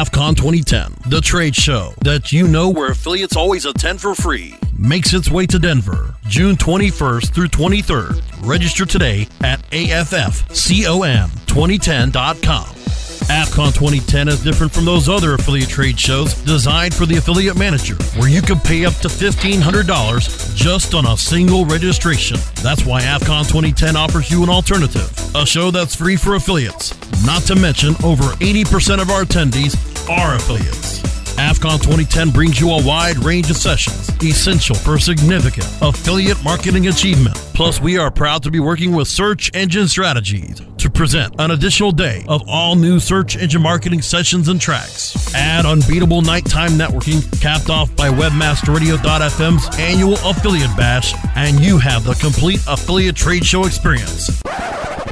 AFFCOM 2010, the trade show that you know where affiliates always attend for free, makes its way to Denver June 21st through 23rd. Register today at AFFCOM2010.com. AFFCOM 2010 is different from those other affiliate trade shows designed for the affiliate manager, where you can pay up to $1,500 just on a single registration. That's why AFFCOM 2010 offers you an alternative, a show that's free for affiliates. Not to mention, over 80% of our attendees are affiliates. AFFCOM 2010 brings you a wide range of sessions essential for significant affiliate marketing achievement. Plus, we are proud to be working with Search Engine Strategies to present an additional day of all new search engine marketing sessions and tracks. Add unbeatable nighttime networking capped off by WebmasterRadio.fm's annual affiliate bash, and you have the complete affiliate trade show experience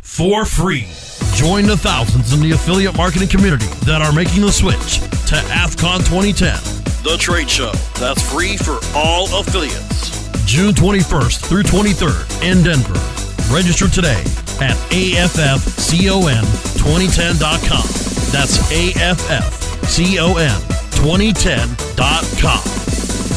for free. Join the thousands in the affiliate marketing community that are making the switch to AFFCOM 2010, the trade show that's free for all affiliates. June 21st through 23rd in Denver. Register today at AFFCOM2010.com. That's AFFCOM2010.com.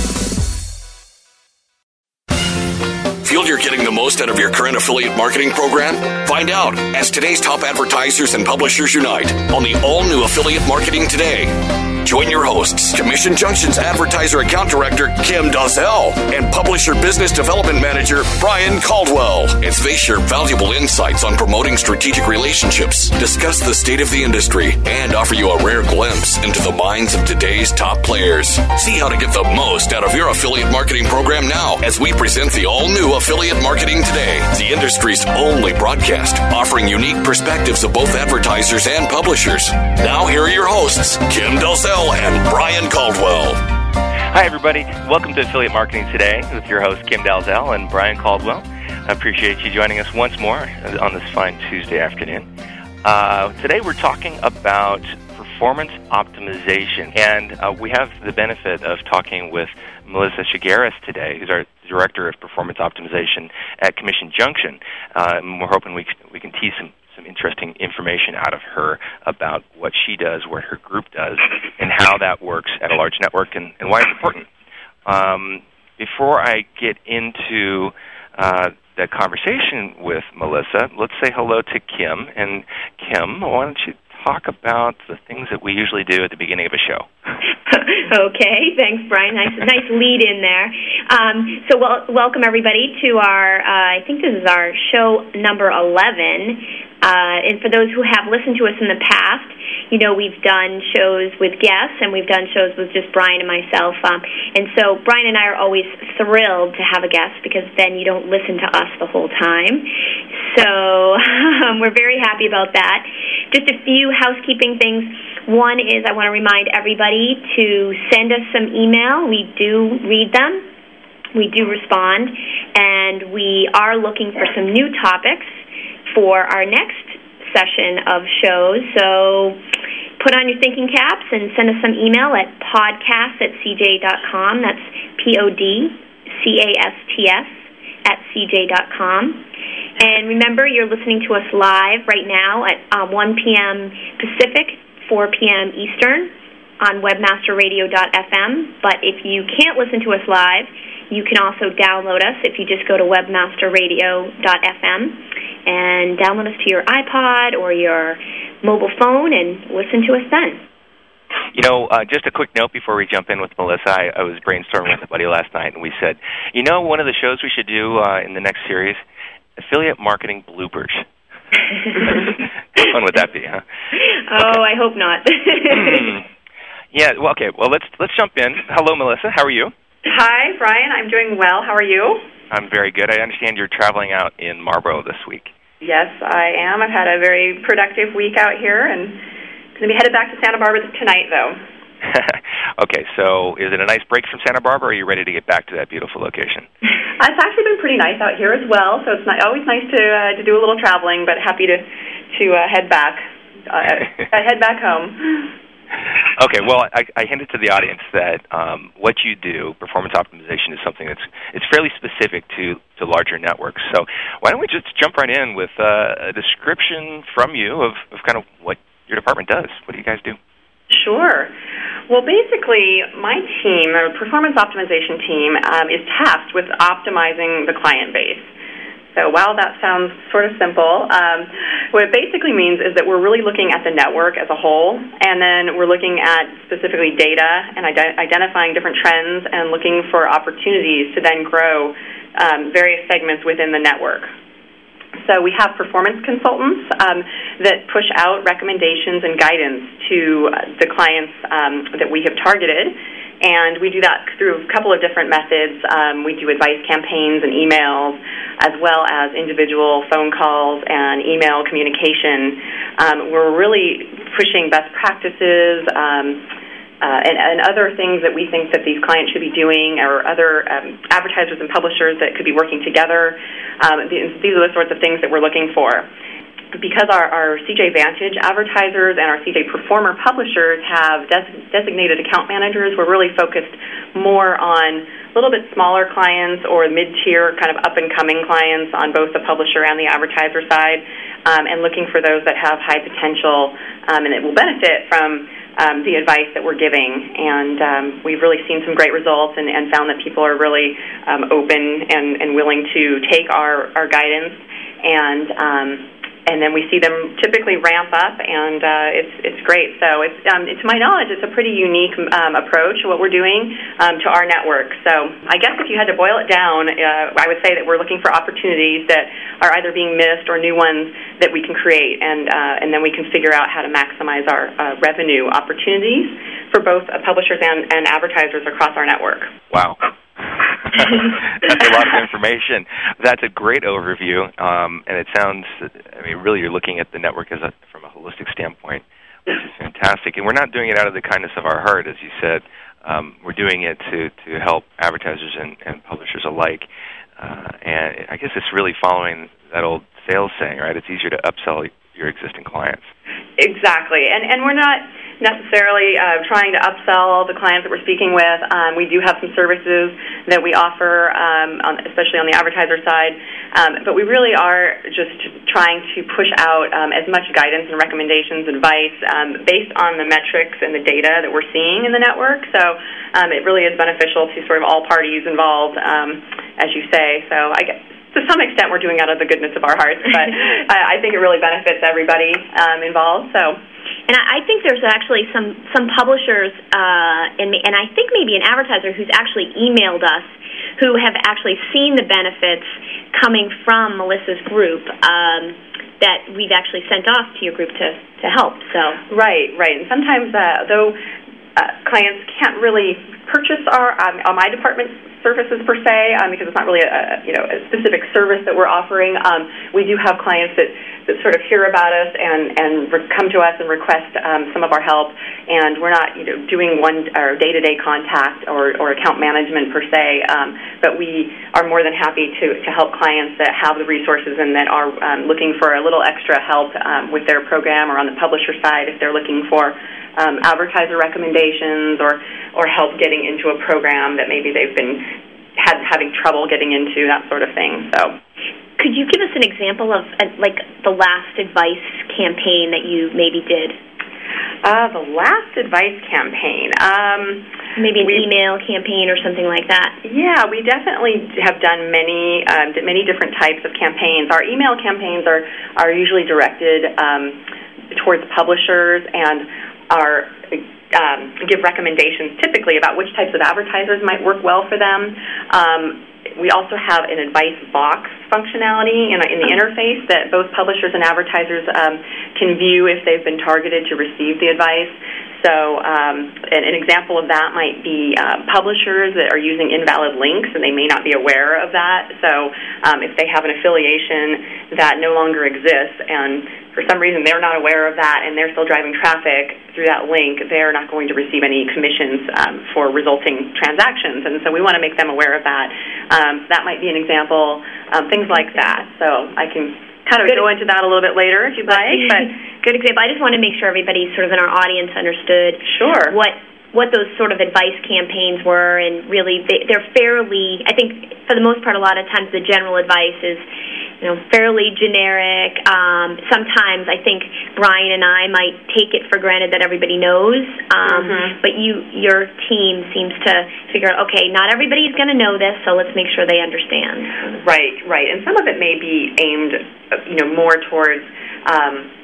Feel you're getting the most out of your current affiliate marketing program? Find out as today's top advertisers and publishers unite on the all new Affiliate Marketing Today. Join your hosts, Commission Junction's Advertiser Account Director Kim Dalzell and Publisher Business Development Manager Brian Caldwell as they share valuable insights on promoting strategic relationships, discuss the state of the industry, and offer you a rare glimpse into the minds of today's top players. See how to get the most out of your affiliate marketing program now as we present the all new Affiliate Marketing Today, the industry's only broadcast, offering unique perspectives of both advertisers and publishers. Now, here are your hosts, Kim Dalzell and Brian Caldwell. Hi, everybody. Welcome to Affiliate Marketing Today with your host, Kim Dalzell and Brian Caldwell. I appreciate you joining us once more on this fine Tuesday afternoon. Uh, today, we're talking about performance optimization, and uh, we have the benefit of talking with Melissa Chigueras today, who's our Director of Performance Optimization at Commission Junction. Uh, and we're hoping we, we can tease some some interesting information out of her about what she does, what her group does, and how that works at a large network and, and why it's important. Um, before I get into uh, the conversation with Melissa, let's say hello to Kim. And Kim, why don't you talk about the things that we usually do at the beginning of a show? okay, thanks, Brian. Nice, nice lead in there. Um, so, well, welcome everybody to our. Uh, I think this is our show number eleven. Uh, and for those who have listened to us in the past, you know we've done shows with guests and we've done shows with just Brian and myself. Um, and so Brian and I are always thrilled to have a guest because then you don't listen to us the whole time. So um, we're very happy about that. Just a few housekeeping things. One is I want to remind everybody to send us some email. We do read them. We do respond, and we are looking for some new topics for our next session of shows. So put on your thinking caps and send us some email at podcast at cj.com. That's P O D C A S T S at cj.com. And remember, you're listening to us live right now at uh, 1 p.m. Pacific, 4 p.m. Eastern on webmasterradio.fm. But if you can't listen to us live, you can also download us if you just go to webmasterradio.fm and download us to your iPod or your mobile phone and listen to us then. You know, uh, just a quick note before we jump in with Melissa. I, I was brainstorming with a buddy last night, and we said, you know, one of the shows we should do uh, in the next series, affiliate marketing bloopers. How fun would that be, huh? Oh, okay. I hope not. Yeah. Well, okay. Well, let's let's jump in. Hello, Melissa. How are you? Hi, Brian. I'm doing well. How are you? I'm very good. I understand you're traveling out in Marlboro this week. Yes, I am. I've had a very productive week out here and going to be headed back to Santa Barbara tonight, though. okay, so is it a nice break from Santa Barbara, or are you ready to get back to that beautiful location? it's actually been pretty nice out here as well, so it's not, always nice to uh, to do a little traveling, but happy to to uh, head back uh, head back home. Okay, well, I, I hinted to the audience that um, what you do, performance optimization, is something that's it's fairly specific to to larger networks. So why don't we just jump right in with uh, a description from you of, of kind of what your department does? What do you guys do? Sure. Well, basically, my team, our performance optimization team, um, is tasked with optimizing the client base. So while that sounds sort of simple, um, what it basically means is that we're really looking at the network as a whole, and then we're looking at specifically data and ide- identifying different trends and looking for opportunities to then grow um, various segments within the network. So we have performance consultants um, that push out recommendations and guidance to uh, the clients um, that we have targeted and we do that through a couple of different methods. Um, we do advice campaigns and emails, as well as individual phone calls and email communication. Um, we're really pushing best practices. Um, uh, and, and, other things that we think that these clients should be doing, or other um, advertisers and publishers that could be working together. Um, these, these are the sorts of things that we're looking for because our, our CJ Vantage advertisers and our CJ Performer publishers have des- designated account managers, we're really focused more on a little bit smaller clients or mid-tier kind of up-and-coming clients on both the publisher and the advertiser side, um, and looking for those that have high potential um, and that will benefit from um, the advice that we're giving. And um, we've really seen some great results and, and found that people are really um, open and, and willing to take our, our guidance and um, and then we see them typically ramp up, and uh, it's it's great. So it's um, to my knowledge, it's a pretty unique um, approach what we're doing um, to our network. So I guess if you had to boil it down, uh, I would say that we're looking for opportunities that are either being missed or new ones that we can create, and uh, and then we can figure out how to maximize our uh, revenue opportunities for both publishers and, and advertisers across our network. Wow. That's a lot of information. That's a great overview, um, and it sounds. I mean, really, you're looking at the network as a from a holistic standpoint, which is fantastic. And we're not doing it out of the kindness of our heart, as you said. Um, we're doing it to to help advertisers and, and publishers alike. Uh, and I guess it's really following that old sales saying, right? It's easier to upsell your existing clients. Exactly, and and we're not necessarily uh, trying to upsell the clients that we're speaking with. Um, we do have some services that we offer, um, on, especially on the advertiser side, um, but we really are just trying to push out um, as much guidance and recommendations, advice um, based on the metrics and the data that we're seeing in the network. So um, it really is beneficial to sort of all parties involved, as you say. So I guess to some extent we're doing out of the goodness of our hearts, but I, I think it really benefits everybody um, involved. So. And I think there's actually some some publishers uh, and and I think maybe an advertiser who's actually emailed us who have actually seen the benefits coming from Melissa's group. Um, that we've actually sent off to your group to, to help. So right, right, and sometimes uh, though uh, clients can't really purchase our um, my department services per se um, because it's not really a, you know a specific service that we're offering. Um, we do have clients that sort of hear about us and and come to us and request um, some of our help, and we're not you know doing one or day to day contact or, or account management per se, um, but we are more than happy to to help clients that have the resources and that are um, looking for a little extra help um, with their program or on the publisher side if they're looking for um, advertiser recommendations or or help getting into a program that maybe they've been had having trouble getting into that sort of thing. So, could you give us an example of uh, like the last advice campaign that you maybe did? Uh, the last advice campaign. Um, Maybe an we, email campaign or something like that. Yeah, we definitely have done many um, many different types of campaigns. Our email campaigns are are usually directed um, towards publishers and are um, give recommendations typically about which types of advertisers might work well for them. Um, we also have an advice box functionality in, in the interface that both publishers and advertisers um, can view if they've been targeted to receive the advice. So, um, an, an, example of that might be uh, publishers that are using invalid links and they may not be aware of that. So, um, if they have an affiliation that no longer exists and for some reason they're not aware of that and they're still driving traffic through that link, they're not going to receive any commissions um, for resulting transactions. And so we want to make them aware of that. Um, that might be an example, things like that. So I can kind of good. go into that a little bit later if you'd like. But good example. I just want to make sure everybody sort of in our audience understood sure what what those sort of advice campaigns were, and really they, they're fairly. I think for the most part, a lot of times the general advice is you know, fairly generic. Um, sometimes I think Brian and I might take it for granted that everybody knows, um, mm-hmm. but you, your team seems to figure out, okay, not everybody's going to know this, so let's make sure they understand. Right, right, and some of it may be aimed, you know, more towards. Um,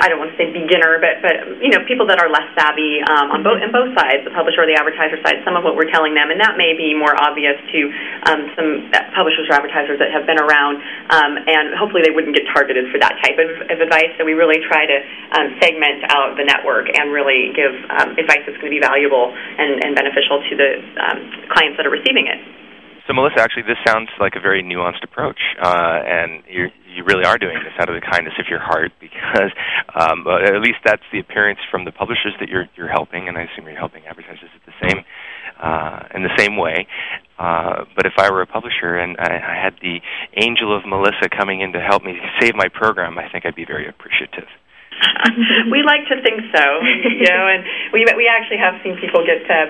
I don't want to say beginner, but but you know people that are less savvy um, on both in both sides, the publisher or the advertiser side. Some of what we're telling them, and that may be more obvious to um, some publishers or advertisers that have been around, um, and hopefully they wouldn't get targeted for that type of, of advice. So we really try to um, segment out the network and really give um, advice that's going to be valuable and, and beneficial to the um, clients that are receiving it. So, Melissa, actually, this sounds like a very nuanced approach, uh, and you're you really are doing this out of the kindness of your heart because um, at least that's the appearance from the publishers that you're you're helping, and I assume you're helping advertisers at the same uh, in the same way. Uh, but if I were a publisher and I, I had the angel of Melissa coming in to help me save my program, I think I'd be very appreciative. we like to think so, you know, and we we actually have seen people get uh,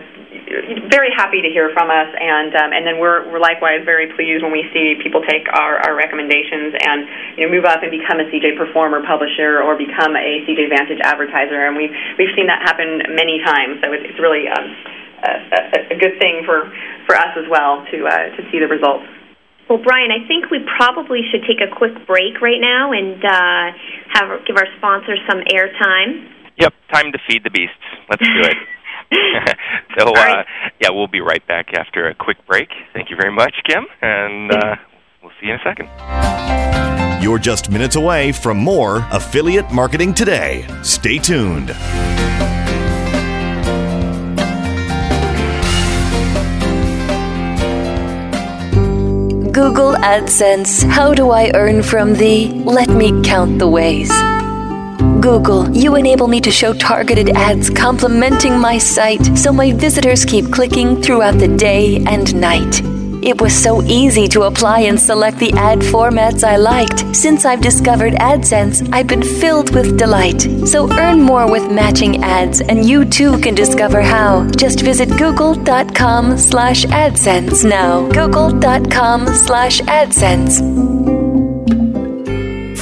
very happy to hear from us, and um, and then we're we're likewise very pleased when we see people take our, our recommendations and you know move up and become a CJ Performer publisher or become a CJ Vantage advertiser, and we've we've seen that happen many times. So it's, really um, a, a, a good thing for for us as well to uh, to see the results. Well, Brian, I think we probably should take a quick break right now and uh, have give our sponsors some airtime. Yep, time to feed the beasts. Let's do it. so, uh, yeah, we'll be right back after a quick break. Thank you very much, Kim, and uh, we'll see you in a second. You're just minutes away from more Affiliate Marketing Today. Stay tuned. Google AdSense. How do I earn from thee? Let me count the ways. Google, you enable me to show targeted ads complementing my site so my visitors keep clicking throughout the day and night. It was so easy to apply and select the ad formats I liked. Since I've discovered AdSense, I've been filled with delight. So earn more with matching ads, and you too can discover how. Just visit google.com slash AdSense now. Google.com slash AdSense.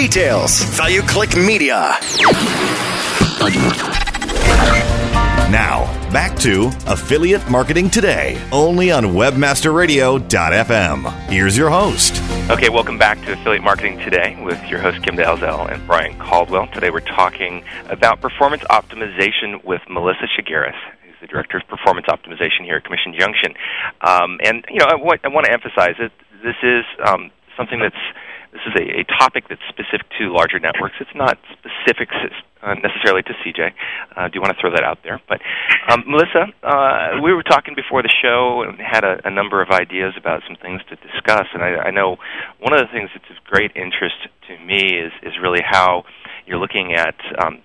details. ValueClick Media. Now, back to Affiliate Marketing Today, only on WebmasterRadio.fm. Here's your host. Okay, welcome back to Affiliate Marketing Today with your host Kim Dalzell and Brian Caldwell. Today we're talking about performance optimization with Melissa who's the Director of Performance Optimization here at Commission Junction. Um, and, you know, I, w- I want to emphasize that this is um, something that's this is a, a topic that's specific to larger networks. It's not specific uh, necessarily to CJ. Uh, do you want to throw that out there? But um, Melissa, uh, we were talking before the show and had a, a number of ideas about some things to discuss. And I, I know one of the things that's of great interest to me is is really how you're looking at um,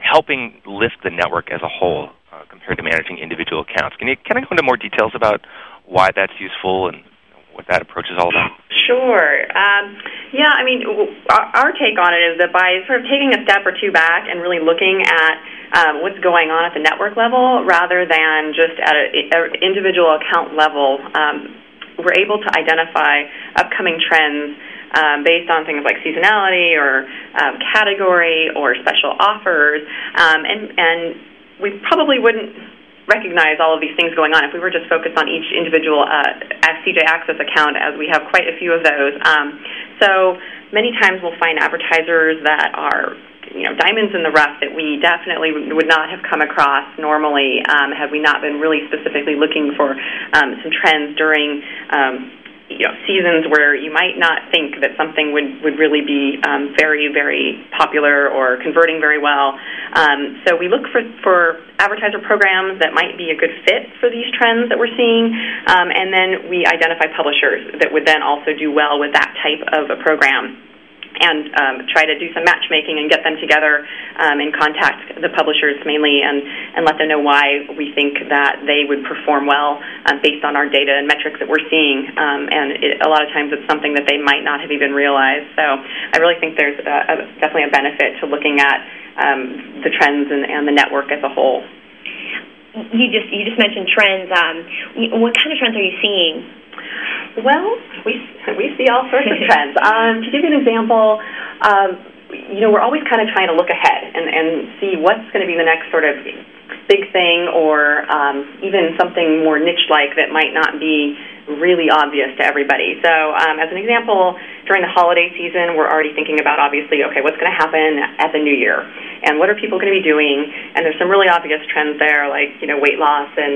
helping lift the network as a whole uh, compared to managing individual accounts. Can you kind of go into more details about why that's useful and what that approach is all about? Sure. Um, yeah, I mean, our, take on it is that by sort of taking a step or two back and really looking at um, what's going on at the network level rather than just at an individual account level, um, we're able to identify upcoming trends um, based on things like seasonality or um, category or special offers, um, and and we probably wouldn't recognize all of these things going on. If we were just focused on each individual uh, CJ Access account, as we have quite a few of those, um, so many times we'll find advertisers that are you know diamonds in the rough that we definitely would not have come across normally um, had we not been really specifically looking for um, some trends during um, you know seasons where you might not think that something would would really be um, very very popular or converting very well. Um, so we look for for advertiser programs that might be a good fit for these trends that we're seeing, um, and then we identify publishers that would then also do well with that type of a program and um, try to do some matchmaking and get them together um, and contact the publishers mainly and, and let them know why we think that they would perform well um, based on our data and metrics that we're seeing. Um, and it, a lot of times it's something that they might not have even realized. So I really think there's a, a, definitely a benefit to looking at um, the trends and, and the network as a whole. You just you just mentioned trends. Um, what kind of trends are you seeing? Well, we we see all sorts of trends. Um, to give you an example, um, you know, we're always kind of trying to look ahead and, and see what's going to be the next sort of big thing, or um, even something more niche-like that might not be really obvious to everybody. So, um, as an example, during the holiday season, we're already thinking about obviously, okay, what's going to happen at the new year, and what are people going to be doing? And there's some really obvious trends there, like you know, weight loss and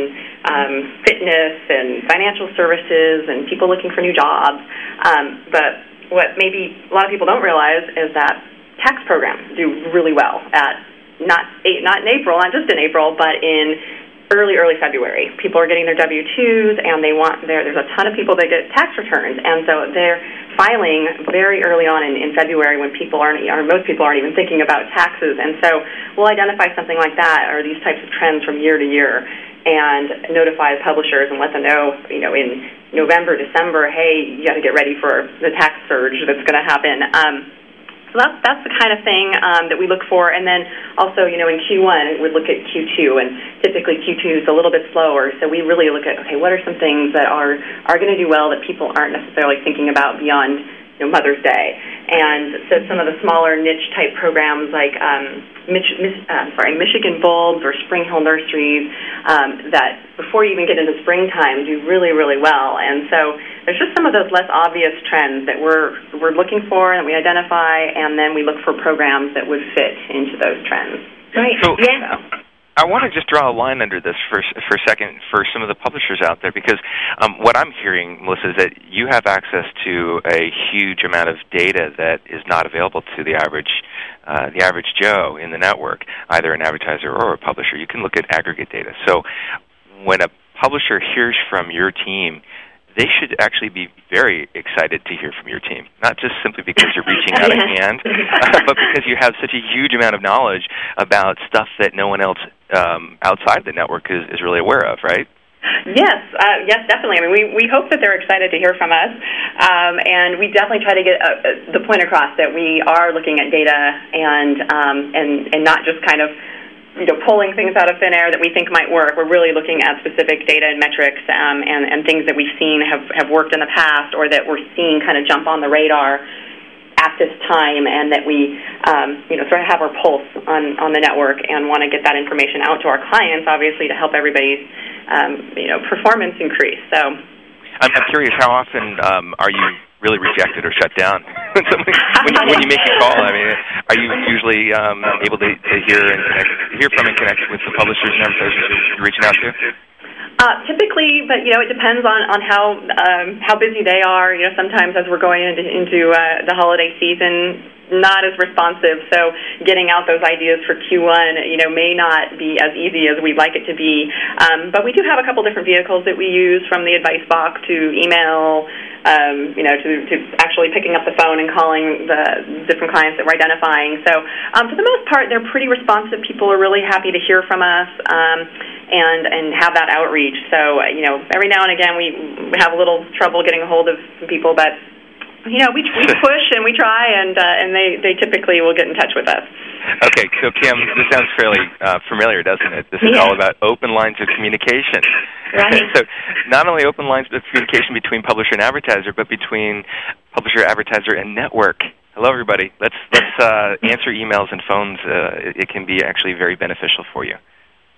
um, fitness and financial services and people looking for new jobs. Um, but what maybe a lot of people don't realize is that tax programs do really well at not not in April, not just in April, but in early, early February. People are getting their W twos, and they want there. There's a ton of people that get tax returns, and so they're filing very early on in, in February when people aren't, or most people aren't even thinking about taxes. And so we'll identify something like that, or these types of trends from year to year, and notify publishers and let them know, you know, in November, December, hey, you got to get ready for the tax surge that's going to happen. Um, so that's that's the kind of thing um, that we look for. And then also, you know, in Q1 we look at Q2, and typically Q2 is a little bit slower. So we really look at okay, what are some things that are are going to do well that people aren't necessarily thinking about beyond you know, Mother's Day. And so some of the smaller niche type programs like um, Mich- Mich- uh, sorry, Michigan Bulbs or Spring Hill Nurseries um, that before you even get into springtime do really, really well. And so there's just some of those less obvious trends that we're, we're looking for and we identify, and then we look for programs that would fit into those trends. Right. So, yeah. I want to just draw a line under this for for a second for some of the publishers out there because um, what I'm hearing, Melissa, is that you have access to a huge amount of data that is not available to the average uh, the average Joe in the network, either an advertiser or a publisher. You can look at aggregate data. So when a publisher hears from your team they should actually be very excited to hear from your team. Not just simply because you're reaching out a hand, but because you have such a huge amount of knowledge about stuff that no one else um, outside the network is, is really aware of, right? Yes, uh, yes, definitely. I mean, we, we hope that they're excited to hear from us, um, and we definitely try to get uh, uh the point across that we are looking at data and um, and and not just kind of you know, pulling things out of thin air that we think might work. We're really looking at specific data and metrics um, and, and things that we've seen have, have worked in the past or that we're seeing kind of jump on the radar at this time and that we um, you know sort of have our pulse on, on the network and want to get that information out to our clients obviously to help everybody's um, you know performance increase so I'm, I'm curious how often um, are you really rejected or shut down when, somebody, when, you, when you make a call. I mean, are you usually um, able to, to hear and connect, hear from and connect with the publishers and advertisers you're reaching out to? Uh, typically, but you know, it depends on on how um, how busy they are. You know, sometimes as we're going into into uh, the holiday season, not as responsive. So getting out those ideas for Q1, you know, may not be as easy as we'd like it to be. Um, but we do have a couple different vehicles that we use, from the advice box to email, um, you know, to, to actually picking up the phone and calling the different clients that we're identifying. So um, for the most part, they're pretty responsive. People are really happy to hear from us um, and and have that outreach. So you know, every now and again we have a little trouble getting a hold of some people, but you know, we we push and we try, and uh, and they they typically will get in touch with us. Okay, so Kim, this sounds fairly uh, familiar, doesn't it? This is yeah. all about open lines of communication. Right. so, not only open lines of communication between publisher and advertiser, but between publisher, advertiser, and network. Hello, everybody. Let's let's uh, answer emails and phones. Uh, it, it can be actually very beneficial for you.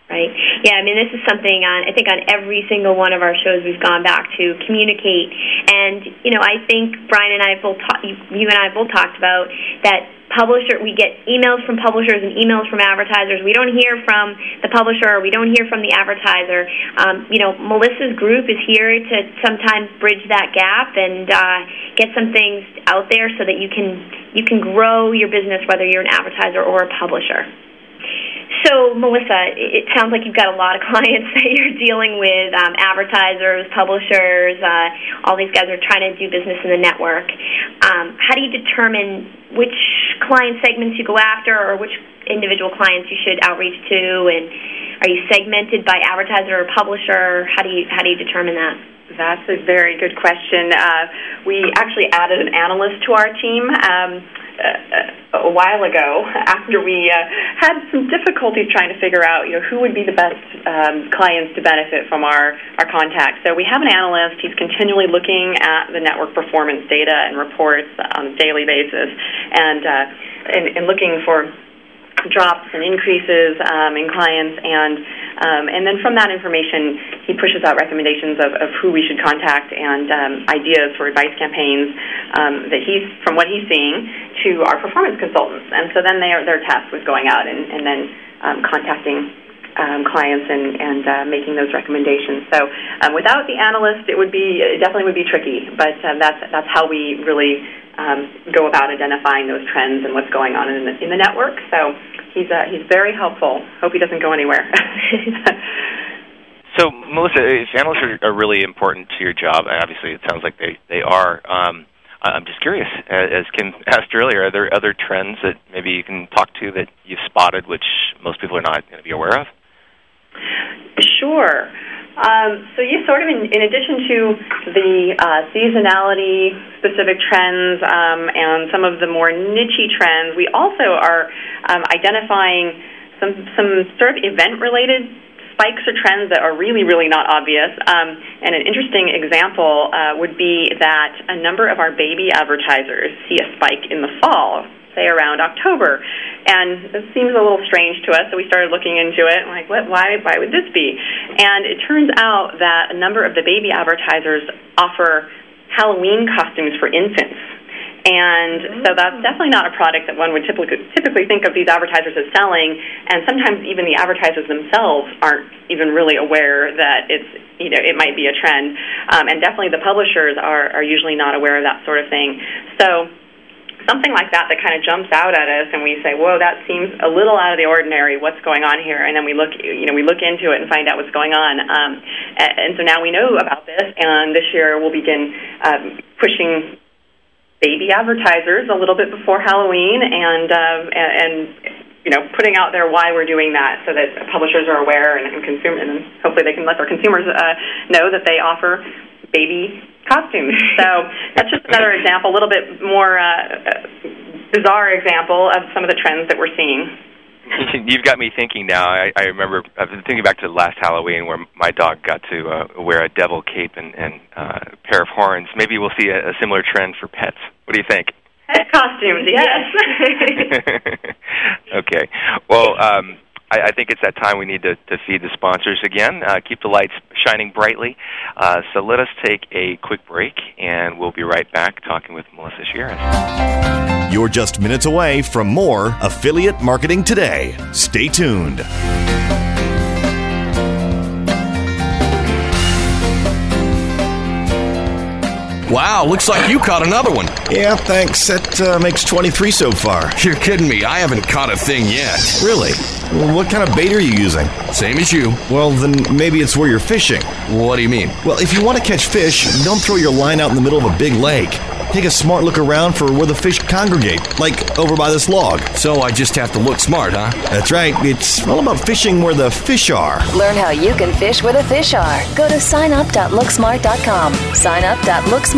Right. Yeah. I mean, this is something on I think on every single one of our shows we've gone back to communicate, and you know I think Brian and I both ta- you, you and I both talked about that publisher we get emails from publishers and emails from advertisers we don't hear from the publisher or we don't hear from the advertiser um, you know melissa's group is here to sometimes bridge that gap and uh, get some things out there so that you can you can grow your business whether you're an advertiser or a publisher so, Melissa, it sounds like you've got a lot of clients that you're dealing with um, advertisers, publishers, uh, all these guys are trying to do business in the network. Um, how do you determine which client segments you go after or which individual clients you should outreach to? And are you segmented by advertiser or publisher? How do you, how do you determine that? That's a very good question. Uh, we actually added an analyst to our team. Um, uh, a while ago after we uh, had some difficulties trying to figure out you know who would be the best um, clients to benefit from our our contacts. So we have an analyst. He's continually looking at the network performance data and reports on a daily basis, and uh, and, and looking for drops and increases um, in clients, and um, and then from that information, he pushes out recommendations of, of who we should contact and um, ideas for advice campaigns um, that he's from what he's seeing to our performance consultants, and so then they are, they're tasked with going out and, and then um, contacting um, clients and, and uh, making those recommendations. So um, without the analyst, it would be it definitely would be tricky. But um, that's that's how we really um, go about identifying those trends and what's going on in the, in the network. So he's uh, he's very helpful. Hope he doesn't go anywhere. so Melissa, if analysts are, are really important to your job, obviously it sounds like they they are. Um, I'm just curious, as Kim asked earlier, are there other trends that maybe you can talk to that you've spotted, which most people are not going to be aware of? Sure. Um, so you sort of, in, in addition to the uh, seasonality specific trends um, and some of the more niche trends, we also are um, identifying some some sort of event related spikes or trends that are really, really not obvious. Um, and an interesting example uh, would be that a number of our baby advertisers see a spike in the fall say around October. And it seems a little strange to us, so we started looking into it. like, what? Why? Why would this be? And it turns out that a number of the baby advertisers offer Halloween costumes for infants. And so that's definitely not a product that one would typically typically think of these advertisers as selling. And sometimes even the advertisers themselves aren't even really aware that it's you know it might be a trend. Um, and definitely the publishers are are usually not aware of that sort of thing. So something like that that kind of jumps out at us and we say, "Whoa, that seems a little out of the ordinary. What's going on here?" And then we look, you know, we look into it and find out what's going on. Um, and so now we know about this, and this year we'll begin um, pushing baby advertisers a little bit before Halloween, and um, and, and you know, putting out there why we're doing that, so that publishers are aware and, and consumer, and hopefully they can let their consumers uh, know that they offer baby costumes. So that's just another example, a little bit more uh, bizarre example of some of the trends that we're seeing. You've got me thinking now. I, I remember I've been thinking back to last Halloween where my dog got to uh, wear a devil cape and, and uh, a pair of horns. Maybe we'll see a, a similar trend for pets. What do you think? Pet costumes, yes. okay. Well, um, I, I think it's that time we need to, to feed the sponsors again, uh, keep the lights shining brightly. Uh, so let us take a quick break, and we'll be right back talking with Melissa Sheeran. You're just minutes away from more Affiliate Marketing Today. Stay tuned. Wow, looks like you caught another one. Yeah, thanks. That uh, makes 23 so far. You're kidding me. I haven't caught a thing yet. Really? Well, what kind of bait are you using? Same as you. Well, then maybe it's where you're fishing. What do you mean? Well, if you want to catch fish, don't throw your line out in the middle of a big lake. Take a smart look around for where the fish congregate, like over by this log. So I just have to look smart, huh? That's right. It's all about fishing where the fish are. Learn how you can fish where the fish are. Go to signup.looksmart.com. Signup.looksmart.com.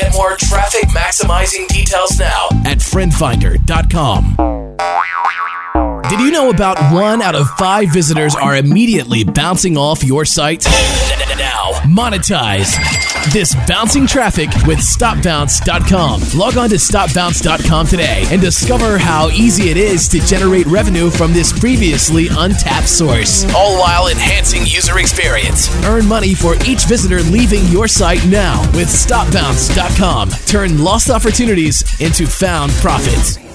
Get more traffic maximizing details now at friendfinder.com. Did you know about one out of five visitors are immediately bouncing off your site? Now, monetize this bouncing traffic with StopBounce.com. Log on to StopBounce.com today and discover how easy it is to generate revenue from this previously untapped source. All while enhancing user experience. Earn money for each visitor leaving your site now with StopBounce.com. Turn lost opportunities into found profits.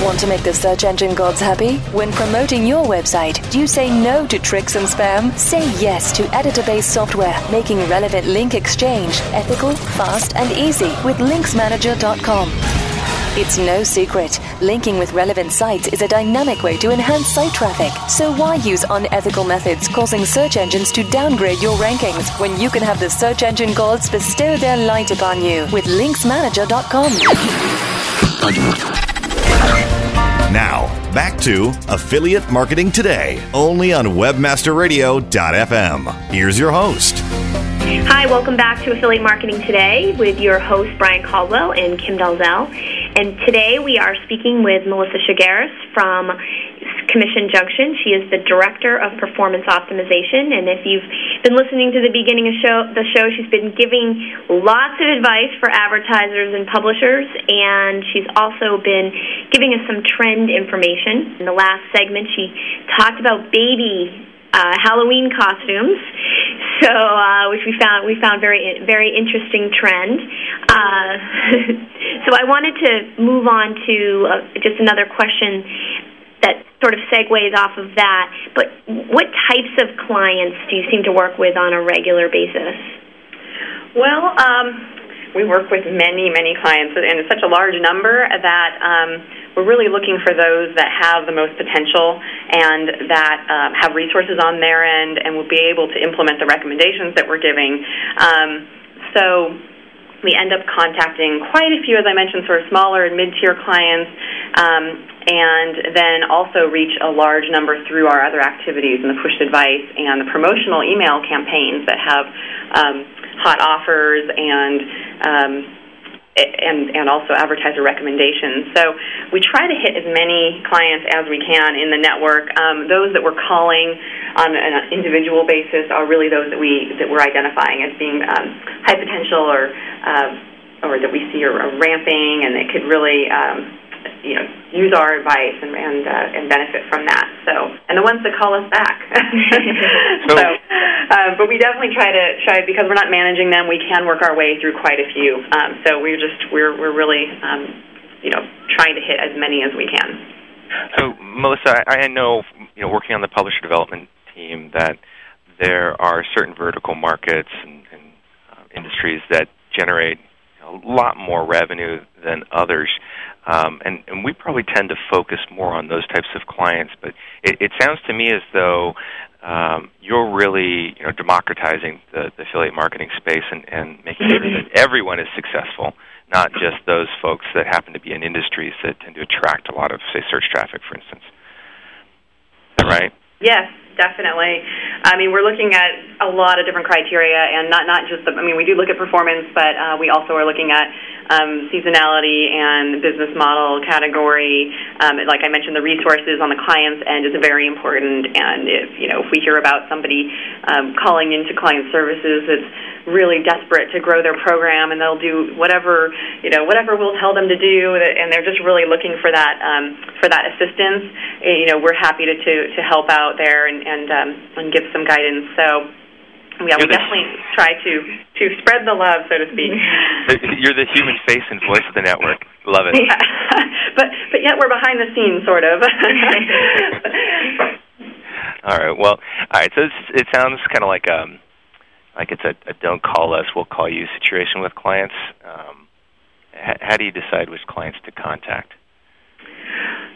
Want to make the search engine gods happy? When promoting your website, do you say no to tricks and spam? Say yes to editor based software, making relevant link exchange ethical, fast, and easy with linksmanager.com. It's no secret. Linking with relevant sites is a dynamic way to enhance site traffic. So why use unethical methods causing search engines to downgrade your rankings when you can have the search engine gods bestow their light upon you with linksmanager.com? Now, back to Affiliate Marketing Today, only on WebmasterRadio.fm. Here's your host. Hi, welcome back to Affiliate Marketing Today with your host, Brian Caldwell and Kim Dalzell. And today we are speaking with Melissa Shigaris from Commission Junction. She is the Director of Performance Optimization. And if you've been listening to the beginning of show, the show, she's been giving lots of advice for advertisers and publishers. And she's also been giving us some trend information. In the last segment, she talked about baby uh, Halloween costumes, so uh, which we found we found very very interesting trend. Uh, so I wanted to move on to uh, just another question that sort of segues off of that. But what types of clients do you seem to work with on a regular basis? Well, um, we work with many, many clients, and it's such a large number that um, we're really looking for those that have the most potential and that um, have resources on their end and will be able to implement the recommendations that we're giving. Um, so we end up contacting quite a few, as I mentioned, sort of smaller and mid-tier clients, um, and then also reach a large number through our other activities and the push advice and the promotional email campaigns that have um, hot offers and um, and and also advertiser recommendations. So we try to hit as many clients as we can in the network. Um, those that we're calling on an individual basis are really those that we that we're identifying as being um, high potential or uh, or that we see are, are ramping and that could really um, you know use our advice and and, uh, and benefit from that. So and the ones that call us back. so, uh, but we definitely try to try because we're not managing them. We can work our way through quite a few. Um, so we're just we're we're really um, you know trying to hit as many as we can. So Melissa, I, I know you know working on the publisher development team that there are certain vertical markets and, and uh, industries that generate a lot more revenue than others. Um, and, and we probably tend to focus more on those types of clients. But it, it sounds to me as though um, you're really you know, democratizing the, the affiliate marketing space and, and making sure that everyone is successful, not just those folks that happen to be in industries that tend to attract a lot of, say, search traffic, for instance. Is that right? Yes, definitely. I mean, we're looking at a lot of different criteria, and not not just the. I mean, we do look at performance, but uh, we also are looking at um, seasonality and business model category. Um, like I mentioned, the resources on the client's end is very important. And if you know, if we hear about somebody um, calling into client services, it's really desperate to grow their program, and they'll do whatever you know, whatever we'll tell them to do, and they're just really looking for that um, for that assistance. You know, we're happy to to, to help out there and and, um, and give some guidance. So yeah, we definitely try to to spread the love, so to speak. You're the human face and voice of the network. Love it. Yeah. but but yet we're behind the scenes, sort of. all right. Well, all right. So it sounds kind of like um like it's a, a don't call us, we'll call you situation with clients. Um, how do you decide which clients to contact?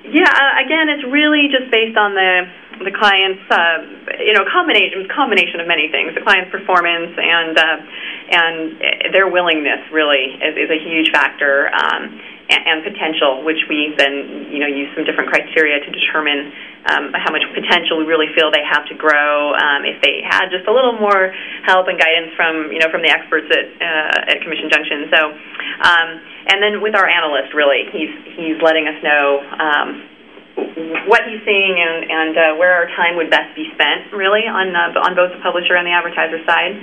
Yeah, uh, again, it's really just based on the the client's, uh, you know, combination combination of many things. The client's performance and uh, and their willingness really is, is a huge factor. Um, and, and potential, which we then you know use some different criteria to determine um, how much potential we really feel they have to grow. Um, if they had just a little more help and guidance from you know from the experts at uh, at Commission Junction. So, um, and then with our analyst, really, he's he's letting us know. Um, what he's seeing and, and uh, where our time would best be spent, really, on uh, on both the publisher and the advertiser side.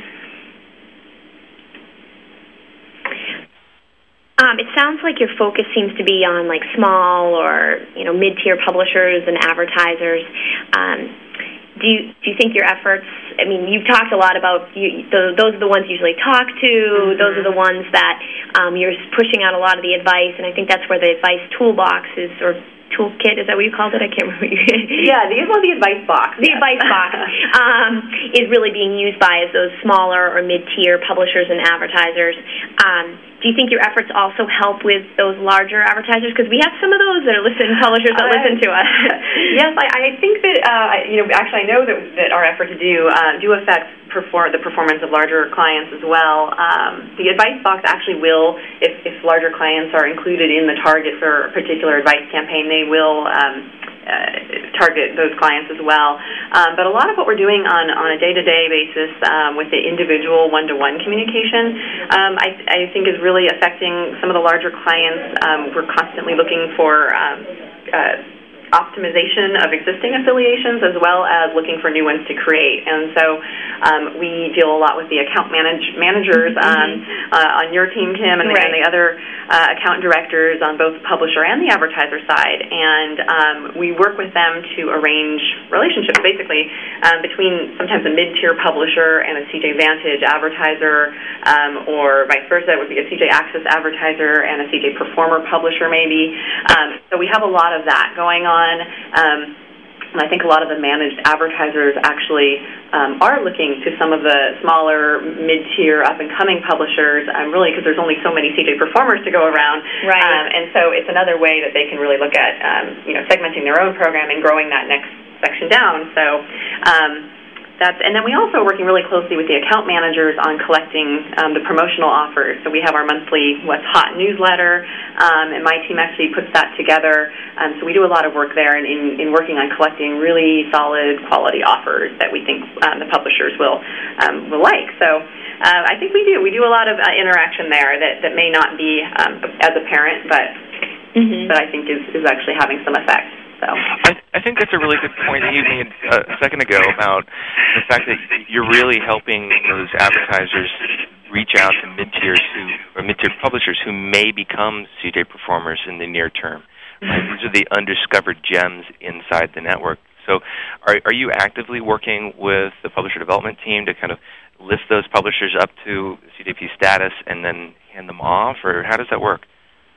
Um, it sounds like your focus seems to be on like small or you know mid-tier publishers and advertisers. Um, do you do you think your efforts? I mean, you've talked a lot about you, the, those are the ones you usually talk to. Mm-hmm. Those are the ones that um, you're pushing out a lot of the advice, and I think that's where the advice toolbox is, or toolkit. Is that what you called it? I can't remember. yeah, these are the advice box. The yes. advice box um, is really being used by as those smaller or mid-tier publishers and advertisers. Um, do you think your efforts also help with those larger advertisers? Because we have some of those that are listen publishers that uh, listen to us. yes, I, I think that uh, you know actually I know that that our efforts do uh, do affect perform the performance of larger clients as well. Um, the advice box actually will, if if larger clients are included in the target for a particular advice campaign, they will. Um, uh, target those clients as well. Um, but a lot of what we're doing on, on a day-to-day basis um, with the individual one-to-one communication, um, I, I think is really affecting some of the larger clients. Um, we're constantly looking for um, uh, optimization of existing affiliations as well as looking for new ones to create. And so um, we deal a lot with the account manage- managers mm-hmm. um, uh, on your team, Kim, and, right. and the other uh, account directors on both the publisher and the advertiser side. And um, we work with them to arrange relationships basically um, between sometimes a mid tier publisher and a CJ Vantage advertiser, um, or vice versa. It would be a CJ Access advertiser and a CJ Performer publisher, maybe. Um, so we have a lot of that going on on. Um, and I think a lot of the managed advertisers actually um, are looking to some of the smaller, mid-tier, up-and-coming publishers, um, really because there's only so many CJ performers to go around. Right. Um, and so it's another way that they can really look at, um, you know, segmenting their own program and growing that next section down. So. Um, that's, and then we also are working really closely with the account managers on collecting um, the promotional offers. So we have our monthly What's Hot newsletter, um, and my team actually puts that together. Um, so we do a lot of work there in, in, in working on collecting really solid quality offers that we think um, the publishers will um, will like. So uh, I think we do. We do a lot of uh, interaction there that, that may not be um, as apparent, but mm-hmm. but I think is, is actually having some effect. So I, I think that's a really good point that you made a second ago about the fact that you're really helping those advertisers reach out to mid tiers who or mid tier publishers who may become CJ performers in the near term. Right? Mm-hmm. These are the undiscovered gems inside the network. So, are are you actively working with the publisher development team to kind of lift those publishers up to CJP status and then hand them off, or how does that work?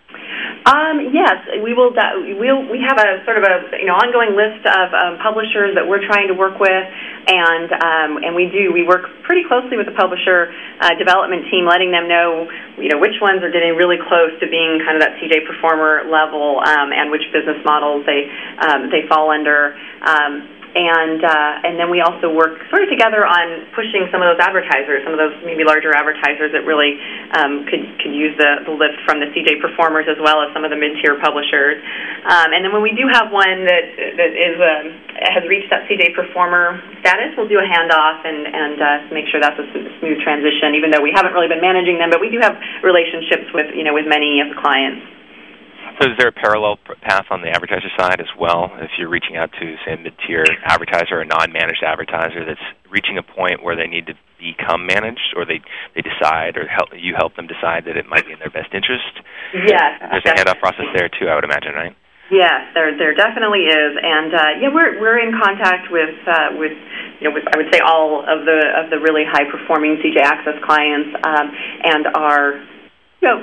Um, yes, we will. We'll, we have a sort of a you know ongoing list of um, publishers that we're trying to work with, and um, and we do. We work pretty closely with the publisher uh, development team, letting them know you know which ones are getting really close to being kind of that CJ performer level, um, and which business models they um, they fall under. And uh, and then we also work sort of together on pushing some of those advertisers, some of those maybe larger advertisers that really um, could could use the, the lift from the CJ performers as well as some of the mid tier publishers. Um, and then when we do have one that that is um, has reached that CJ performer status, we'll do a handoff and and uh, make sure that's a smooth transition. Even though we haven't really been managing them, but we do have relationships with you know with many of the clients. So is there a parallel path on the advertiser side as well? If you're reaching out to, say, a mid-tier advertiser or a non-managed advertiser that's reaching a point where they need to become managed, or they they decide, or help you help them decide that it might be in their best interest. Yes, there's a handoff process there too. I would imagine, right? Yes, there there definitely is, and uh, yeah, we're we're in contact with uh, with you know with I would say all of the of the really high performing CJ Access clients, um, and are you know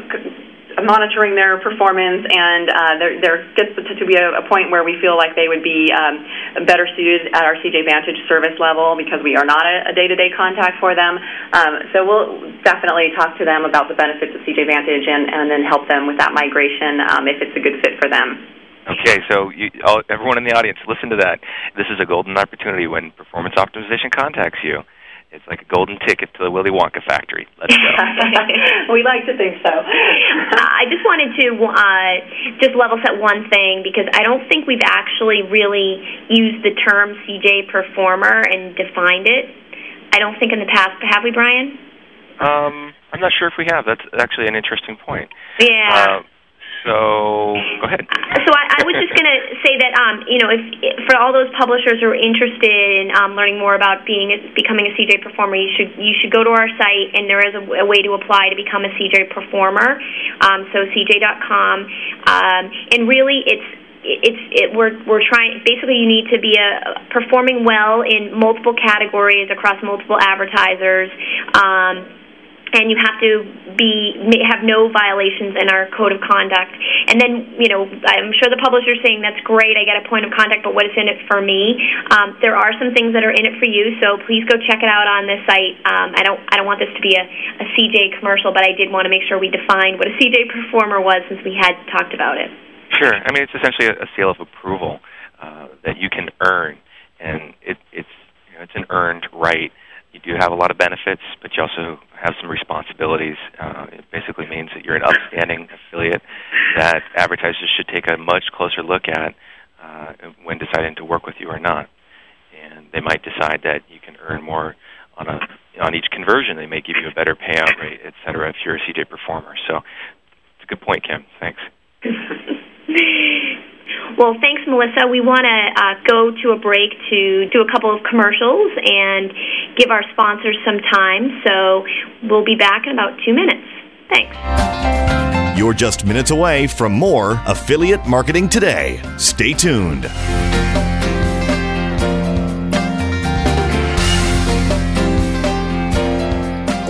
monitoring their performance, and uh, there, gets to, to be a, a, point where we feel like they would be um, better suited at our CJ Vantage service level because we are not a, a day-to-day contact for them. Um, so we'll definitely talk to them about the benefits of CJ Vantage and, and then help them with that migration um, if it's a good fit for them. Okay, so you, all, everyone in the audience, listen to that. This is a golden opportunity when performance optimization contacts you. It's like a golden ticket to the Willy Wonka factory. Let's go. we like to think so. I just wanted to uh, just level set one thing because I don't think we've actually really used the term CJ performer and defined it. I don't think in the past, have we, Brian? Um, I'm not sure if we have. That's actually an interesting point. Yeah. Uh, so go ahead. So I, I was just going to say that um, you know, if, if for all those publishers who are interested in um, learning more about being becoming a CJ performer, you should you should go to our site, and there is a, a way to apply to become a CJ performer. Um, so CJ.com, um, and really it's it's it, we're we're trying basically you need to be a performing well in multiple categories across multiple advertisers um, and you have to be have no violations in our code of conduct. And then, you know, I'm sure the publisher's saying that's great. I get a point of contact, but what is in it for me? Um, there are some things that are in it for you, so please go check it out on this site. Um, I don't I don't want this to be a, a CJ commercial, but I did want to make sure we defined what a CJ performer was since we had talked about it. Sure. I mean, it's essentially a, a seal of approval uh, that you can earn, and it, it's you know, it's an earned right. You do have a lot of benefits, but you also have some responsibilities. Uh, it basically means that you're an upstanding affiliate that advertisers should take a much closer look at uh, when deciding to work with you or not. And they might decide that you can earn more on a on each conversion. They may give you a better payout rate, et cetera, if you're a CJ performer. So it's a good point, Kim. Thanks. Well, thanks, Melissa. We want to uh, go to a break to do a couple of commercials and give our sponsors some time. So we'll be back in about two minutes. Thanks. You're just minutes away from more Affiliate Marketing Today. Stay tuned.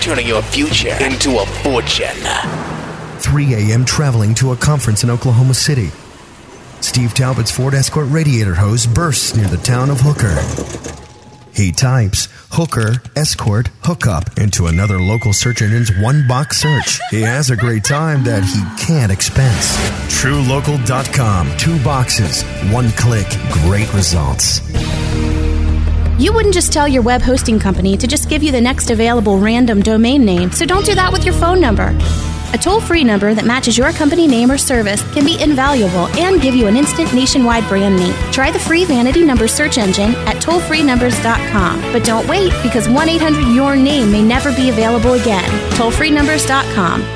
Turning your future into a fortune. 3 a.m. traveling to a conference in Oklahoma City. Steve Talbot's Ford Escort radiator hose bursts near the town of Hooker. He types hooker, escort, hookup into another local search engine's one box search. He has a great time that he can't expense. TrueLocal.com. Two boxes, one click, great results. You wouldn't just tell your web hosting company to just give you the next available random domain name, so don't do that with your phone number. A toll free number that matches your company name or service can be invaluable and give you an instant nationwide brand name. Try the free vanity number search engine at tollfreenumbers.com. But don't wait because 1 800 Your Name may never be available again. Tollfreenumbers.com.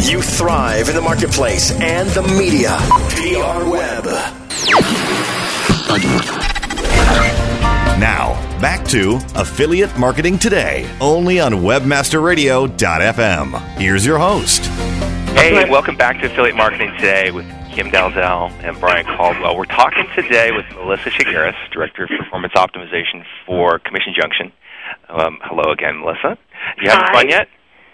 you thrive in the marketplace and the media. PR Web. Now, back to Affiliate Marketing Today, only on WebmasterRadio.fm. Here's your host. Hey, welcome back to Affiliate Marketing Today with Kim Dalzell and Brian Caldwell. We're talking today with Melissa Chigueras, Director of Performance Optimization for Commission Junction. Um, hello again, Melissa. You having Hi. fun yet?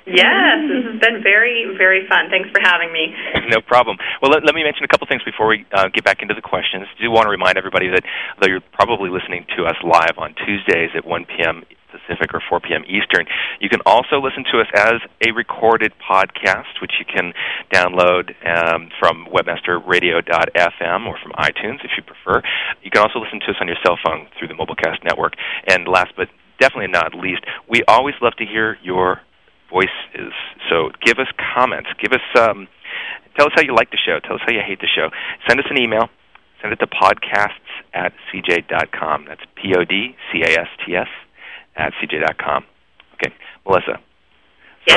Yes, this has been very, very fun. Thanks for having me. no problem. Well, let, let me mention a couple things before we uh, get back into the questions. I do want to remind everybody that though you're probably listening to us live on Tuesdays at 1 p.m. Pacific or 4 p.m. Eastern. You can also listen to us as a recorded podcast, which you can download um, from webmasterradio.fm or from iTunes if you prefer. You can also listen to us on your cell phone through the Mobilecast network. And last but definitely not least, we always love to hear your voices. So give us comments. Give us um, tell us how you like the show. Tell us how you hate the show. Send us an email. Send it to podcasts at cj.com. That's P O D C A S T S at cj.com. Okay, Melissa. So,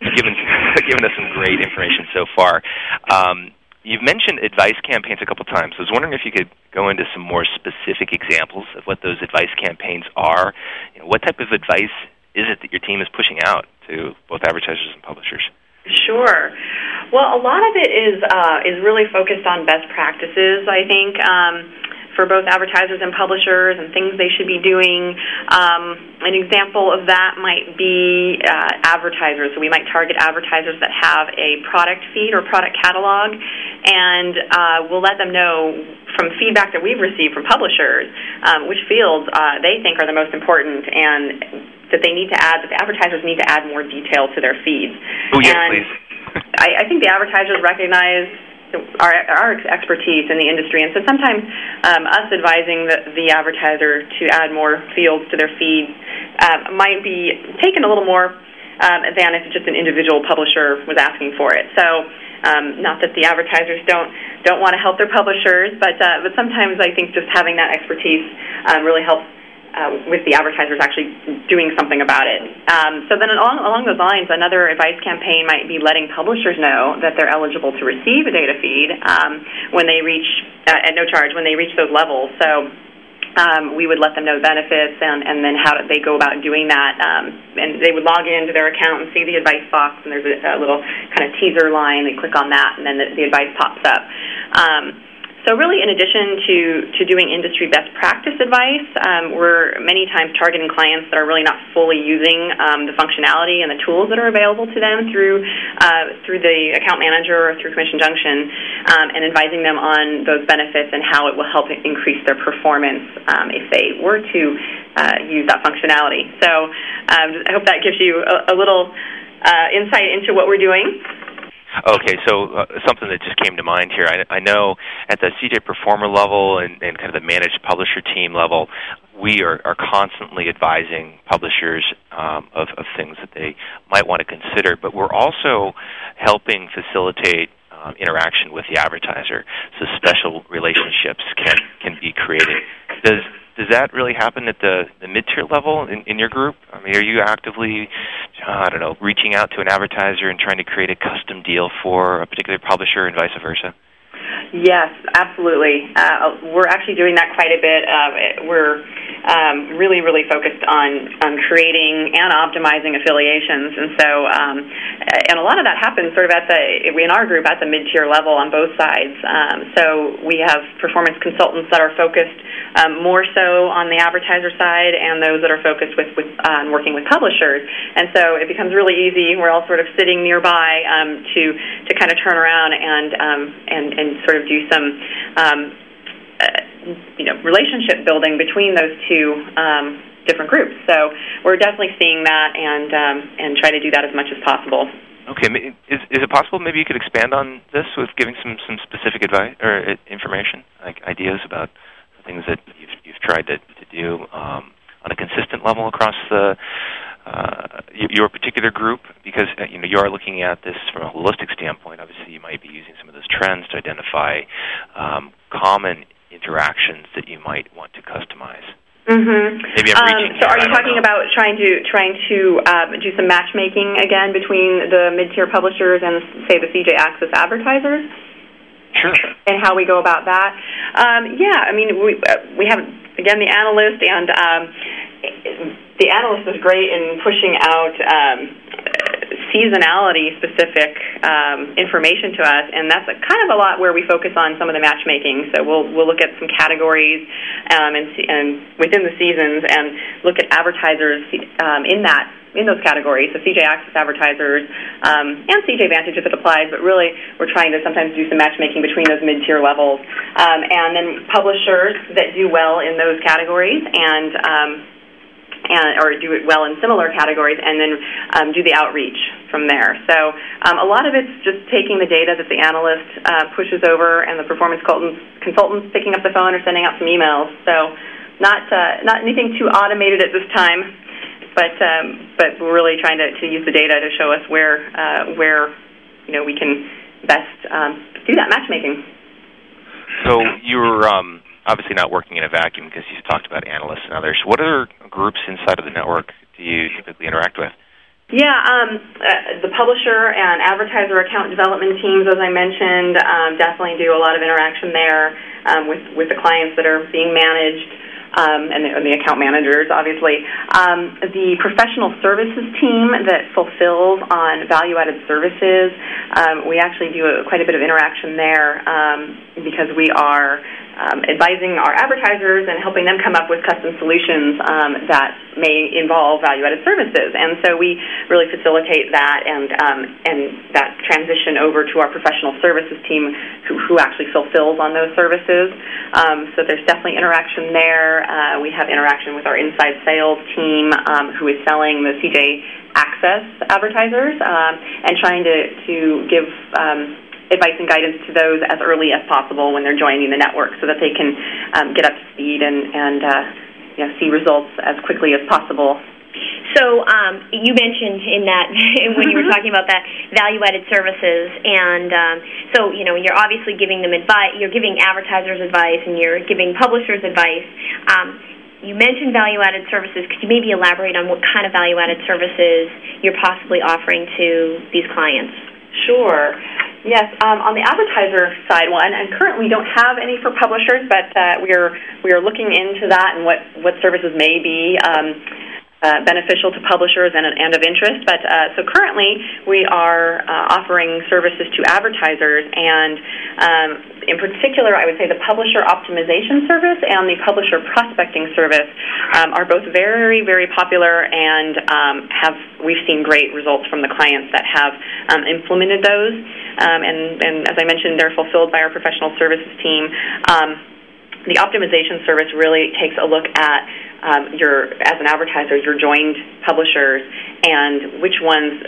you've given, given us some great information so far. Um, you've mentioned advice campaigns a couple times. I was wondering if you could go into some more specific examples of what those advice campaigns are. You know, what type of advice is it that your team is pushing out to both advertisers and publishers? Sure. Well, a lot of it is uh, is really focused on best practices. I think. Um, for both advertisers and publishers and things they should be doing. Um, an example of that might be uh, advertisers. So we might target advertisers that have a product feed or product catalog, and uh, we'll let them know from feedback that we've received from publishers um, which fields uh, they think are the most important and that they need to add, that the advertisers need to add more detail to their feeds. Oh, yes, and please. I, I think the advertisers recognize our, our expertise in the industry, and so sometimes um, us advising the, the advertiser to add more fields to their feed uh, might be taken a little more um, than if just an individual publisher was asking for it. So, um, not that the advertisers don't don't want to help their publishers, but uh, but sometimes I think just having that expertise um, really helps uh, with the advertisers actually doing something about it. Um, so then along, along those lines, another advice campaign might be letting publishers know that they're eligible to receive a data feed um, when they reach, uh, at no charge, when they reach those levels. So um, we would let them know the benefits and, and then how they go about doing that. Um, and they would log into their account and see the advice box, and there's a, a little kind of teaser line. They click on that, and then the, the advice pops up. Um, so really, in addition to, to doing industry best practice advice, um, we're many times targeting clients that are really not fully using um, the functionality and the tools that are available to them through uh, through the account manager or through Commission Junction, um, and advising them on those benefits and how it will help increase their performance um, if they were to uh, use that functionality. So um, I hope that gives you a, a little uh, insight into what we're doing. Okay, so uh, something that just came to mind here. I, I know at the CJ Performer level and, and kind of the managed publisher team level, we are, are constantly advising publishers um, of, of things that they might want to consider, but we're also helping facilitate um, interaction with the advertiser, so special relationships can can be created. Does does that really happen at the, the mid tier level in, in your group? I mean, are you actively, uh, I don't know, reaching out to an advertiser and trying to create a custom deal for a particular publisher and vice versa? Yes, absolutely. Uh, we're actually doing that quite a bit. Uh, we're um, really, really focused on on creating and optimizing affiliations, and so um, and a lot of that happens sort of at the in our group at the mid tier level on both sides. Um, so we have performance consultants that are focused um, more so on the advertiser side, and those that are focused with with uh, working with publishers. And so it becomes really easy. We're all sort of sitting nearby um, to to kind of turn around and um, and sort of do some. Um, uh, you know, relationship building between those two um, different groups. So we're definitely seeing that and um, and try to do that as much as possible. Okay, is is it possible maybe you could expand on this with giving some some specific advice or uh, information, like ideas about things that you've you've tried to to do um, on a consistent level across the uh, your particular group because uh, you know you are looking at this from a holistic standpoint. Obviously, you might be using some of those trends to identify um, common interactions that you might want to customize. Mm-hmm. Maybe I'm reaching. Um, so, are you talking know. about trying to trying to um, do some matchmaking again between the mid-tier publishers and say the CJ Access advertisers? Sure. And how we go about that? Um, yeah, I mean, we uh, we have again the analyst, and um, the analyst is great in pushing out. Um, seasonality specific um, information to us, and that's a, kind of a lot where we focus on some of the matchmaking. So we'll we'll look at some categories um, and, and within the seasons, and look at advertisers um, in that in those categories. So CJ Access advertisers um, and CJ Vantage if it applies, but really we're trying to sometimes do some matchmaking between those mid-tier levels, um, and then publishers that do well in those categories and. Um, and, or do it well in similar categories, and then um, do the outreach from there. So um, a lot of it's just taking the data that the analyst uh, pushes over, and the performance consultants, picking up the phone or sending out some emails. So not uh, not anything too automated at this time but um, but we're really trying to, to use the data to show us where uh, where you know we can best um, do that matchmaking. So you're obviously not working in a vacuum because you've talked about analysts and others. What other groups inside of the network do you typically interact with? Yeah, um, uh, the publisher and advertiser account development teams, as I mentioned, um, definitely do a lot of interaction there um, with with the clients that are being managed um, and, the, and, the, account managers, obviously. Um, the professional services team that fulfills on value added services, um, we actually do a, quite a bit of interaction there um, because we are um, advising our advertisers and helping them come up with custom solutions um, that may involve value-added services. And so we really facilitate that and um, and that transition over to our professional services team, who, who actually fulfills on those services. Um, so there's definitely interaction there. Uh, we have interaction with our inside sales team, um, who is selling the CJ Access advertisers um, and trying to to give advice and guidance to those as early as possible when they're joining the network so that they can um, get up to speed and, and uh, you know, see results as quickly as possible. So um, you mentioned in that when you were mm-hmm. talking about that value-added services, and um, so you know you're obviously giving them advice, you're giving advertisers advice, and you're giving publishers advice. Um, you mentioned value-added services. Could you maybe elaborate on what kind of value-added services you're possibly offering to these clients? Sure. Yes, um, on the advertiser side one, and currently we don't have any for publishers, but uh, we are we are looking into that and what what services may be. Um, uh, beneficial to publishers and, and of interest. But uh, so currently, we are uh, offering services to advertisers, and um, in particular, I would say the publisher optimization service and the publisher prospecting service um, are both very, very popular, and um, have we've seen great results from the clients that have um, implemented those. Um, and, and as I mentioned, they're fulfilled by our professional services team. Um, the optimization service really takes a look at um, your as an advertiser your joined publishers and which ones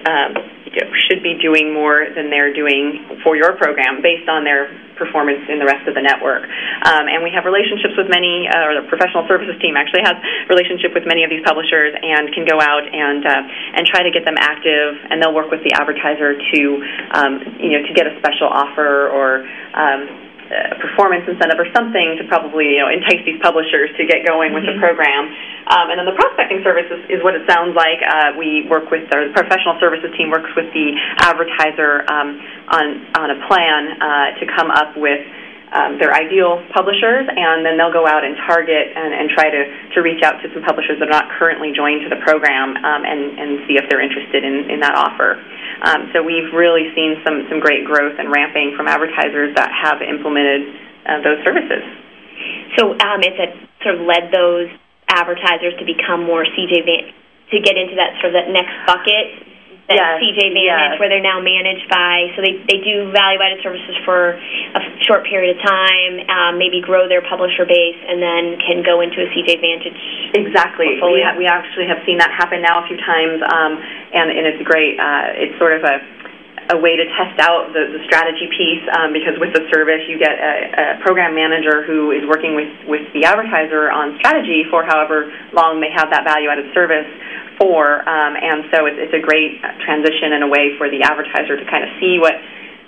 should be doing more than they're doing for your program based on their performance in the rest of the network. Um, and we have relationships with many, uh, or the professional services team actually has relationship with many of these publishers and can go out and uh, and try to get them active. And they'll work with the advertiser to um, you know to get a special offer or um, a performance incentive or something to probably you know entice these publishers to get going with mm-hmm. the program. Um, and then the prospecting service is, is what it sounds like. Uh, we work with our professional services team works with the advertiser um, on on a plan uh, to come up with. Um, their ideal publishers, and then they'll go out and target and, and try to, to reach out to some publishers that are not currently joined to the program um, and, and see if they're interested in, in that offer. Um, so we've really seen some, some great growth and ramping from advertisers that have implemented uh, those services. So um, has it sort of led those advertisers to become more CJ Van- to get into that sort of that next bucket that yes, CJ Vantage, yes. where they're now managed by. So they they do value added services for a short period of time, um, maybe grow their publisher base, and then can go into a CJ Vantage. Exactly. We ha- we actually have seen that happen now a few times, um, and and it's great. Uh, it's sort of a a way to test out the, the strategy piece um, because with the service you get a, a program manager who is working with, with the advertiser on strategy for however long they have that value added service for, um, and so it's, it's a great transition and a way for the advertiser to kind of see what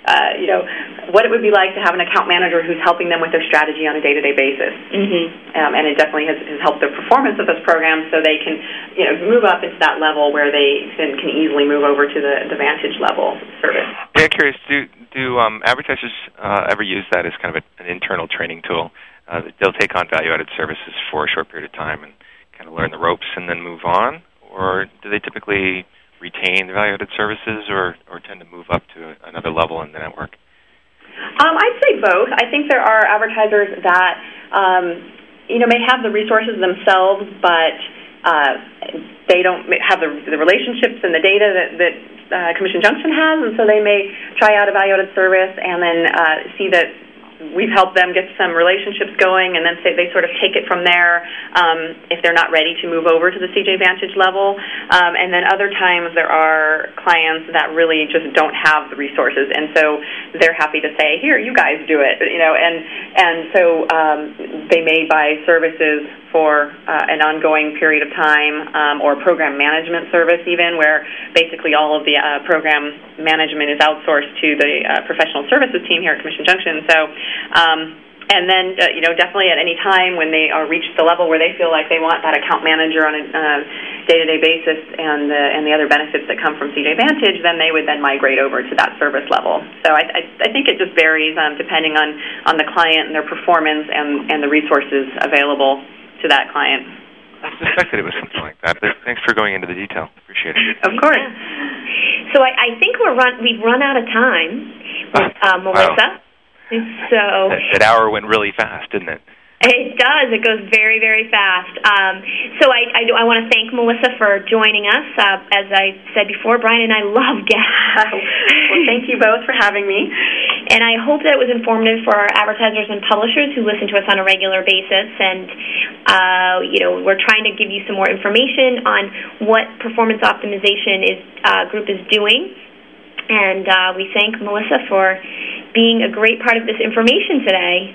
uh, you know, what it would be like to have an account manager who's helping them with their strategy on a day-to-day basis. Mm-hmm. Um, and it definitely has, has helped the performance of those programs so they can, you know, move up into that level where they can, can easily move over to the, the Vantage level service. Yeah, curious, do, do um, advertisers uh, ever use that as kind of a, an internal training tool? Uh, they'll take on value-added services for a short period of time and kind of learn the ropes and then move on? Or do they typically retain the value-added services, or or tend to move up to another level in the network? Um, I'd say both. I think there are advertisers that um, you know may have the resources themselves, but uh, they don't have the, the relationships and the data that, that uh, Commission Junction has, and so they may try out a value-added service and then uh, see that we've helped them get some relationships going, and then they sort of take it from there um, if they're not ready to move over to the CJ Vantage level. Um, and then other times there are clients that really just don't have the resources, and so they're happy to say, "Here, you guys do it," you know, and and so um, they may buy services for uh, an ongoing period of time, um, or program management service, even where basically all of the uh, program management is outsourced to the uh, professional services team here at Commission Junction. So. Um, and then, uh, you know, definitely at any time when they are reached the level where they feel like they want that account manager on a uh, day-to-day basis and the and the other benefits that come from CJ Vantage, then they would then migrate over to that service level. So I, I, I think it just varies um, depending on on the client and their performance and and the resources available to that client. I suspected it was something like that, but thanks for going into the detail. Appreciate it. Of course. So I, I think we're run. We've run out of time with uh, Melissa. Wow. So that, that hour went really fast, didn't it? It does. It goes very, very fast. Um, so I, I, I want to thank Melissa for joining us. Uh, as I said before, Brian and I love gas. well, thank you both for having me. And I hope that it was informative for our advertisers and publishers who listen to us on a regular basis. And uh, you know, we're trying to give you some more information on what performance optimization is uh, group is doing. And uh, we thank Melissa for being a great part of this information today.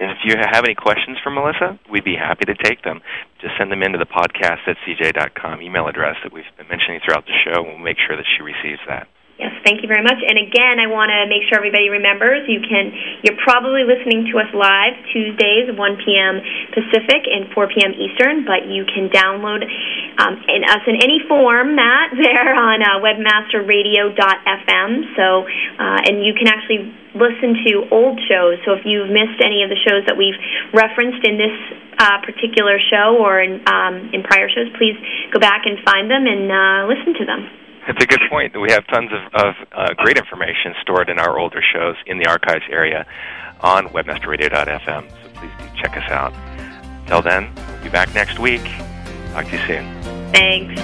And if you have any questions for Melissa, we'd be happy to take them. Just send them into the podcast at cj.com email address that we've been mentioning throughout the show, we'll make sure that she receives that. Yes, thank you very much. And again, I want to make sure everybody remembers you can. You're probably listening to us live Tuesdays, 1 p.m. Pacific and 4 p.m. Eastern, but you can download um, in us in any format there on uh, webmasterradio.fm. So, uh, and you can actually listen to old shows. So if you've missed any of the shows that we've referenced in this uh, particular show or in, um, in prior shows, please go back and find them and uh, listen to them. It's a good point. We have tons of, of uh, great information stored in our older shows in the archives area on webmasterradio.fm. So please do check us out. Till then, we'll be back next week. Talk to you soon. Thanks.